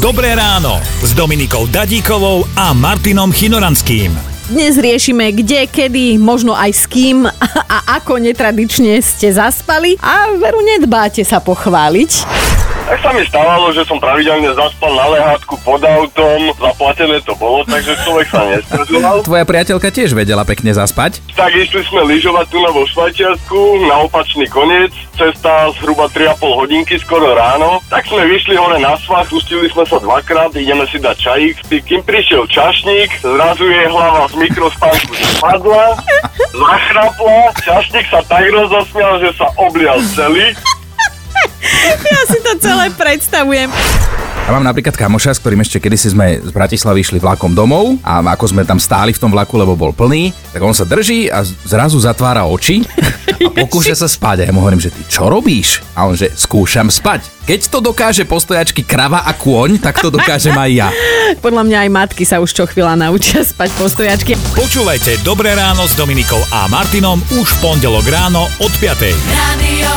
Dobré ráno s Dominikou Dadíkovou a Martinom Chinoranským. Dnes riešime kde, kedy, možno aj s kým a ako netradične ste zaspali a veru nedbáte sa pochváliť. Tak sa mi stávalo, že som pravidelne zaspal na lehátku pod autom, zaplatené to bolo, takže človek sa nestresoval. Tvoja priateľka tiež vedela pekne zaspať. Tak išli sme lyžovať tu na vo Švajčiarsku, na opačný koniec, cesta zhruba 3,5 hodinky, skoro ráno. Tak sme vyšli hore na svach, pustili sme sa dvakrát, ideme si dať čajík, kým prišiel čašník, zrazu jej hlava z mikrospánku spadla, zachrapla, čašník sa tak rozosmial, že sa oblial celý. Ja si to celé predstavujem. Ja mám napríklad kamoša, s ktorým ešte kedysi sme z Bratislavy išli vlakom domov a ako sme tam stáli v tom vlaku, lebo bol plný, tak on sa drží a zrazu zatvára oči a pokúša sa spať. A ja mu hovorím, že ty čo robíš? A on že skúšam spať. Keď to dokáže postojačky krava a kôň, tak to dokážem aj ja. Podľa mňa aj matky sa už čo chvíľa naučia spať po stojačke. Počúvajte Dobré ráno s Dominikou a Martinom už v pondelok ráno od 5. Radio.